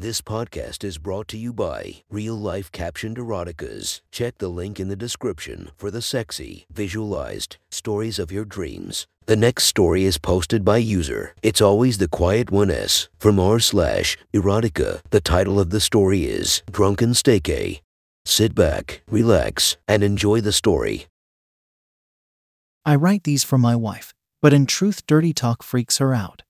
This podcast is brought to you by Real Life Captioned Eroticas. Check the link in the description for the sexy, visualized stories of your dreams. The next story is posted by user. It's always the quiet one S from r slash erotica. The title of the story is Drunken Staycay. Sit back, relax, and enjoy the story. I write these for my wife, but in truth, dirty talk freaks her out.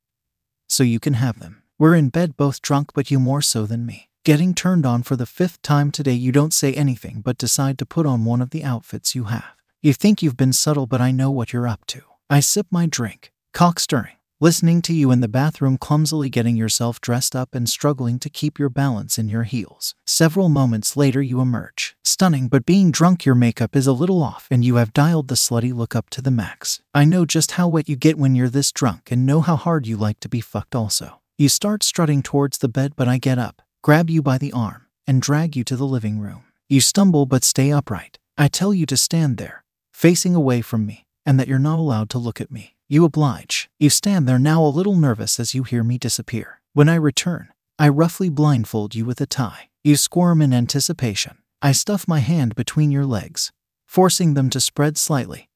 So you can have them. We're in bed both drunk, but you more so than me. Getting turned on for the fifth time today, you don't say anything but decide to put on one of the outfits you have. You think you've been subtle, but I know what you're up to. I sip my drink, cock stirring, listening to you in the bathroom, clumsily getting yourself dressed up and struggling to keep your balance in your heels. Several moments later, you emerge. Stunning, but being drunk, your makeup is a little off and you have dialed the slutty look up to the max. I know just how wet you get when you're this drunk and know how hard you like to be fucked also. You start strutting towards the bed, but I get up, grab you by the arm, and drag you to the living room. You stumble but stay upright. I tell you to stand there, facing away from me, and that you're not allowed to look at me. You oblige. You stand there now a little nervous as you hear me disappear. When I return, I roughly blindfold you with a tie. You squirm in anticipation. I stuff my hand between your legs, forcing them to spread slightly,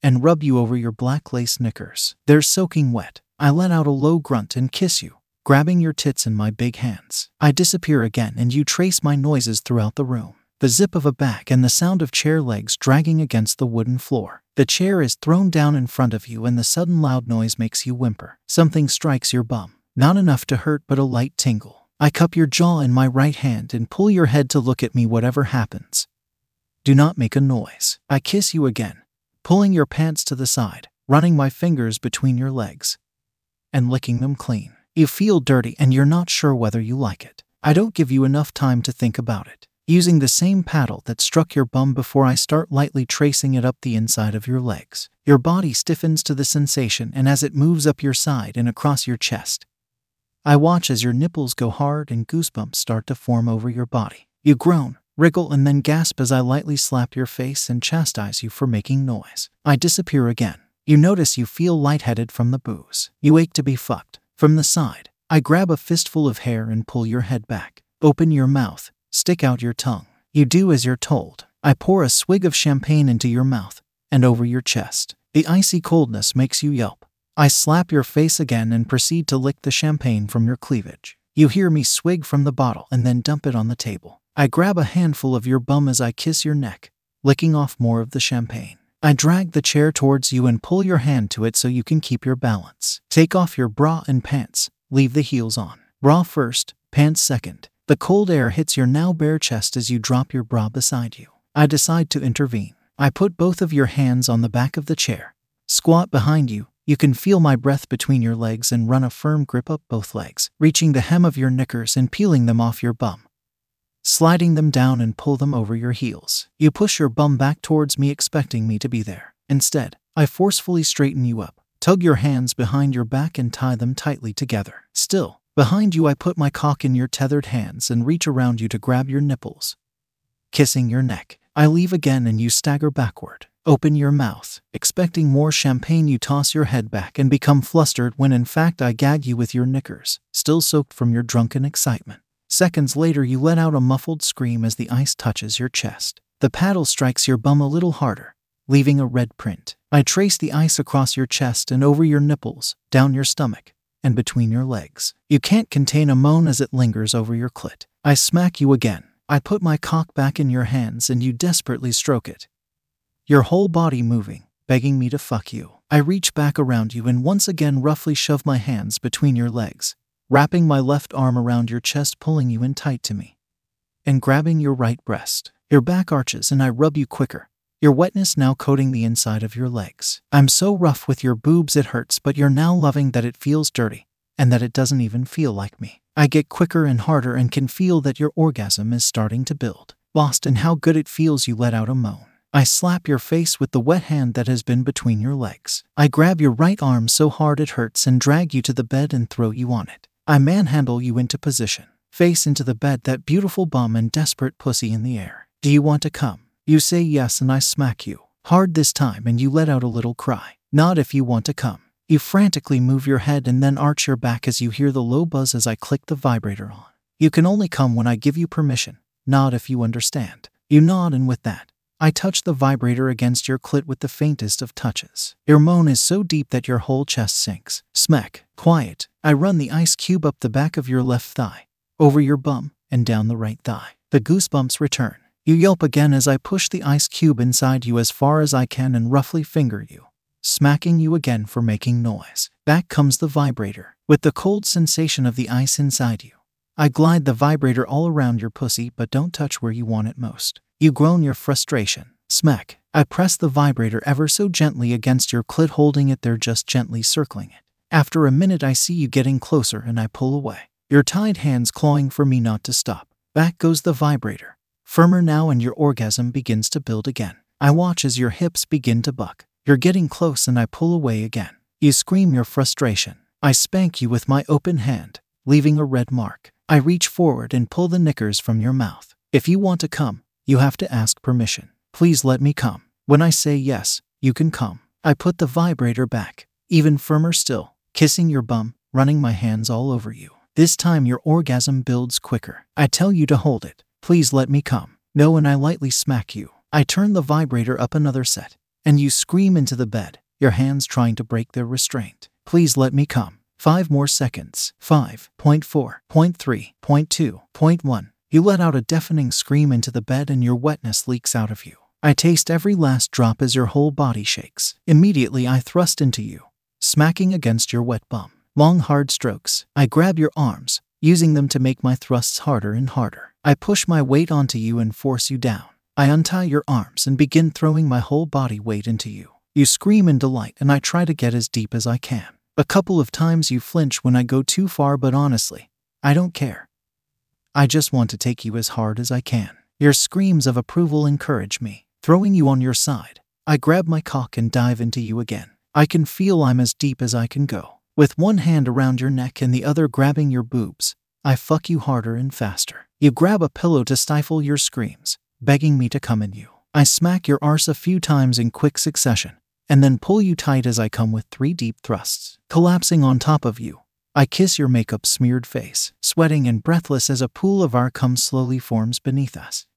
and rub you over your black lace knickers. They're soaking wet. I let out a low grunt and kiss you, grabbing your tits in my big hands. I disappear again and you trace my noises throughout the room. The zip of a back and the sound of chair legs dragging against the wooden floor. The chair is thrown down in front of you and the sudden loud noise makes you whimper. Something strikes your bum. Not enough to hurt, but a light tingle. I cup your jaw in my right hand and pull your head to look at me whatever happens. Do not make a noise. I kiss you again, pulling your pants to the side, running my fingers between your legs, and licking them clean. You feel dirty and you're not sure whether you like it. I don't give you enough time to think about it. Using the same paddle that struck your bum before I start lightly tracing it up the inside of your legs. Your body stiffens to the sensation and as it moves up your side and across your chest. I watch as your nipples go hard and goosebumps start to form over your body. You groan, wriggle, and then gasp as I lightly slap your face and chastise you for making noise. I disappear again. You notice you feel lightheaded from the booze. You ache to be fucked. From the side, I grab a fistful of hair and pull your head back. Open your mouth, stick out your tongue. You do as you're told. I pour a swig of champagne into your mouth and over your chest. The icy coldness makes you yelp. I slap your face again and proceed to lick the champagne from your cleavage. You hear me swig from the bottle and then dump it on the table. I grab a handful of your bum as I kiss your neck, licking off more of the champagne. I drag the chair towards you and pull your hand to it so you can keep your balance. Take off your bra and pants, leave the heels on. Bra first, pants second. The cold air hits your now bare chest as you drop your bra beside you. I decide to intervene. I put both of your hands on the back of the chair, squat behind you. You can feel my breath between your legs and run a firm grip up both legs, reaching the hem of your knickers and peeling them off your bum sliding them down and pull them over your heels. You push your bum back towards me, expecting me to be there. Instead, I forcefully straighten you up, tug your hands behind your back, and tie them tightly together. Still, behind you, I put my cock in your tethered hands and reach around you to grab your nipples. Kissing your neck, I leave again and you stagger backward. Open your mouth, expecting more champagne. You toss your head back and become flustered when in fact I gag you with your knickers, still soaked from your drunken excitement. Seconds later, you let out a muffled scream as the ice touches your chest. The paddle strikes your bum a little harder, leaving a red print. I trace the ice across your chest and over your nipples, down your stomach, and between your legs. You can't contain a moan as it lingers over your clit. I smack you again. I put my cock back in your hands and you desperately stroke it. Your whole body moving, begging me to fuck you. I reach back around you and once again roughly shove my hands between your legs, wrapping my left arm around your chest, pulling you in tight to me, and grabbing your right breast. Your back arches and I rub you quicker, your wetness now coating the inside of your legs. I'm so rough with your boobs it hurts, but you're now loving that it feels dirty and that it doesn't even feel like me. I get quicker and harder and can feel that your orgasm is starting to build. Lost in how good it feels, you let out a moan. I slap your face with the wet hand that has been between your legs. I grab your right arm so hard it hurts and drag you to the bed and throw you on it. I manhandle you into position, face into the bed, that beautiful bum and desperate pussy in the air. Do you want to come? You say yes, and I smack you. Hard this time, and you let out a little cry. Not if you want to come. You frantically move your head and then arch your back as you hear the low buzz as I click the vibrator on. You can only come when I give you permission, not if you understand. You nod, and with that, I touch the vibrator against your clit with the faintest of touches. Your moan is so deep that your whole chest sinks. Smack. Quiet. I run the ice cube up the back of your left thigh, over your bum, and down the right thigh. The goosebumps return. You yelp again as I push the ice cube inside you as far as I can and roughly finger you, smacking you again for making noise. Back comes the vibrator, with the cold sensation of the ice inside you. I glide the vibrator all around your pussy, but don't touch where you want it most. You groan your frustration. Smack. I press the vibrator ever so gently against your clit, holding it there, just gently circling it. After a minute, I see you getting closer and I pull away, your tied hands clawing for me not to stop. Back goes the vibrator, firmer now, and your orgasm begins to build again. I watch as your hips begin to buck. You're getting close, and I pull away again. You scream your frustration. I spank you with my open hand, leaving a red mark. I reach forward and pull the knickers from your mouth. If you want to come, you have to ask permission. Please let me come. When I say yes, you can come. I put the vibrator back, even firmer still, kissing your bum, running my hands all over you. This time your orgasm builds quicker. I tell you to hold it. Please let me come. No, and I lightly smack you. I turn the vibrator up another set, and you scream into the bed, your hands trying to break their restraint. Please let me come. 5 more seconds. 5.4.3.2.1. You let out a deafening scream into the bed and your wetness leaks out of you. I taste every last drop as your whole body shakes. Immediately, I thrust into you, smacking against your wet bum. Long, hard strokes. I grab your arms, using them to make my thrusts harder and harder. I push my weight onto you and force you down. I untie your arms and begin throwing my whole body weight into you. You scream in delight, and I try to get as deep as I can. A couple of times you flinch when I go too far, but honestly, I don't care. I just want to take you as hard as I can. Your screams of approval encourage me, throwing you on your side. I grab my cock and dive into you again. I can feel I'm as deep as I can go. With one hand around your neck and the other grabbing your boobs, I fuck you harder and faster. You grab a pillow to stifle your screams, begging me to come in you. I smack your arse a few times in quick succession, and then pull you tight as I come with three deep thrusts, collapsing on top of you. I kiss your makeup smeared face, sweating and breathless as a pool of our cum slowly forms beneath us.